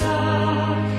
casa.